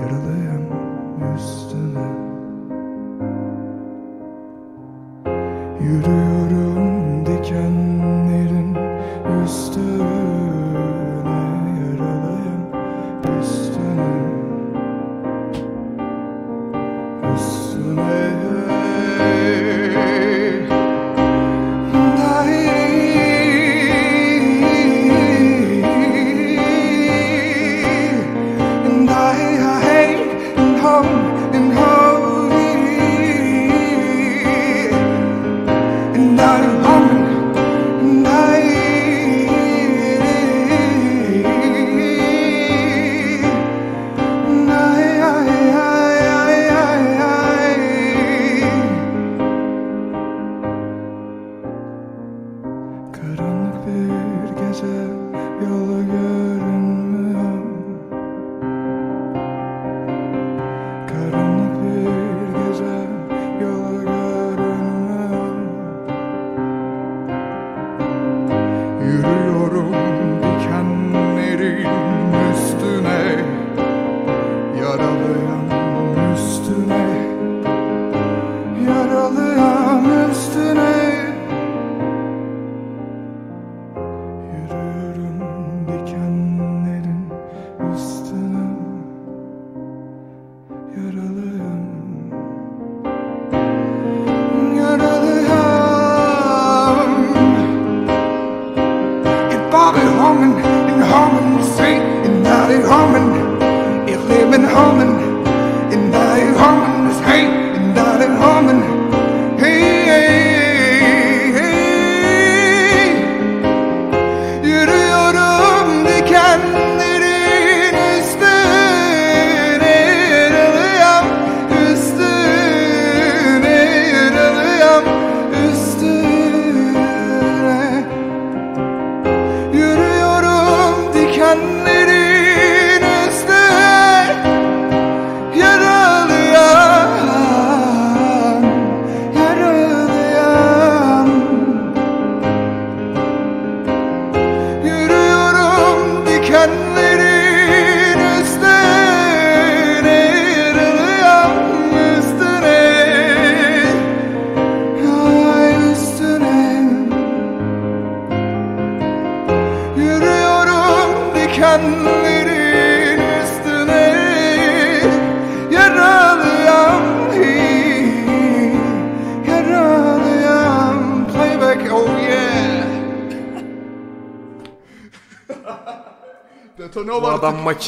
Your dream. humming, you're living humming, and now you're humming this hate. dikenlerin üstüne yaralıyam yaralıyam playback oh yeah. Detone ol Bu adam makine